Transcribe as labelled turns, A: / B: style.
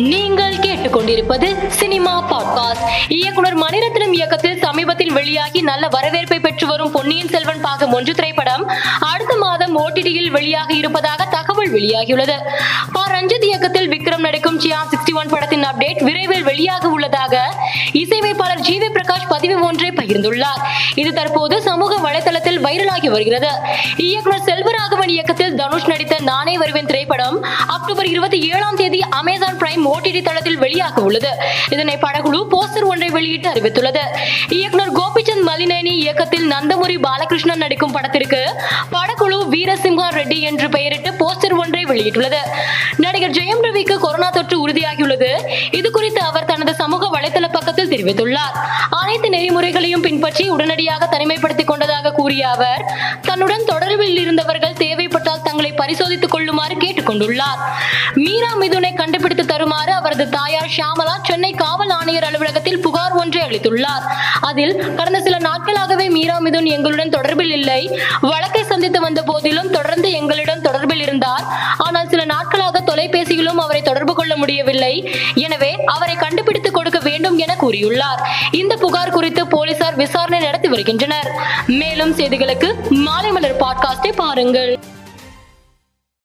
A: நீங்கள் கேட்டுக்கொண்டிருப்பது cinema podcast. இயக்குனர் மணிரத்னம் இயக்கத்தில் சமீபத்தில் வெளியாகி நல்ல வரவேற்பை பெற்று வரும் பொன்னியின் செல்வன் பாகம் ஒன்று திரைப்படம் அடுத்த மாதம் ஓடிடியில் வெளியாக இருப்பதாக தகவல் வெளியாகியுள்ளது. ப. ரஞ்சித் இயக்கத்தில் விக்ரம் நடிக்கும் சியா சிக்ஸ்டி ஒன் படத்தின் அப்டேட் விரைவில் வெளியாக உள்ளதாக இசையமைப்பாளர் ஜி பகிர்ந்துள்ளார் இது தற்போது சமூக வலைதளத்தில் வைரலாகி வருகிறது. இயக்குனர் செல்வராகவன் இயக்கத்தில் தனுஷ் நடித்த நானே வருவேன் திரைப்படம் அக்டோபர் இருபத்தி ஏழாம் தேதி அமேசான் பிரைம் ஓடிடி தளத்தில் வெளியாக உள்ளது. இதனை படகுழு போஸ்டர் ஒன்றை வெளியிட்டு அறிவித்துள்ளது. இயக்குனர் கோபிச்சந்த் மலினேனி இயக்கத்தில் நந்தமுரி பாலகிருஷ்ணன் நடிக்கும் படத்திற்கு படக்குழு வீரசிம்ஹா ரெட்டி என்று பெயரிட்டு போஸ்டர் ஒன்றை வெளியிட்டுள்ளது. நடிகர் ஜெயம் ரவிக்கு கொரோனா தொற்று உறுதியாகியுள்ளது. இது குறித்து அவர் தனது சமூக வலைதள பக்கத்தில் தெரிவித்துள்ளார். அனைத்து நெறிமுறைகளையும் பின்பற்றி உடனடியாக தனிமைப்படுத்திக் கொண்டதாக கூறிய அவர் தன்னுடன் தொடர்பில் இருந்தவர்கள் தேவைப்பட்டால் தங்களை பரிசோதித்துக் கொள்ளுமாறு கேட்டுக்கொண்டுள்ளார். மீரா மிதுனை கண்டுபிடித்து தருமாறு அவரது தாயார் ஷியாமலா சென்னை காவல் ஆணையர் அலுவலகத்தில் புகார் ஒன்றை அளித்துள்ளார். அதில் கடந்த சில நாட்களாகவே மீரா மிதுன் எங்களுடன் தொடர்பில் இல்லை. வழக்கை சந்தித்து வந்த போதிலும் தொடர்ந்து எங்களிடம் தொடர்பில் இருந்தார். ஆனால் தொலைபேசியிலும் அவரை தொடர்பு கொள்ள முடியவில்லை. எனவே அவரை கண்டுபிடித்து கொடுக்க வேண்டும் என கூறியுள்ளார். இந்த புகார் குறித்து போலீசார் விசாரணை நடத்தி வருகின்றனர். மேலும் செய்திகளுக்கு மாலை மலர் பாட்காஸ்டை பாருங்கள்.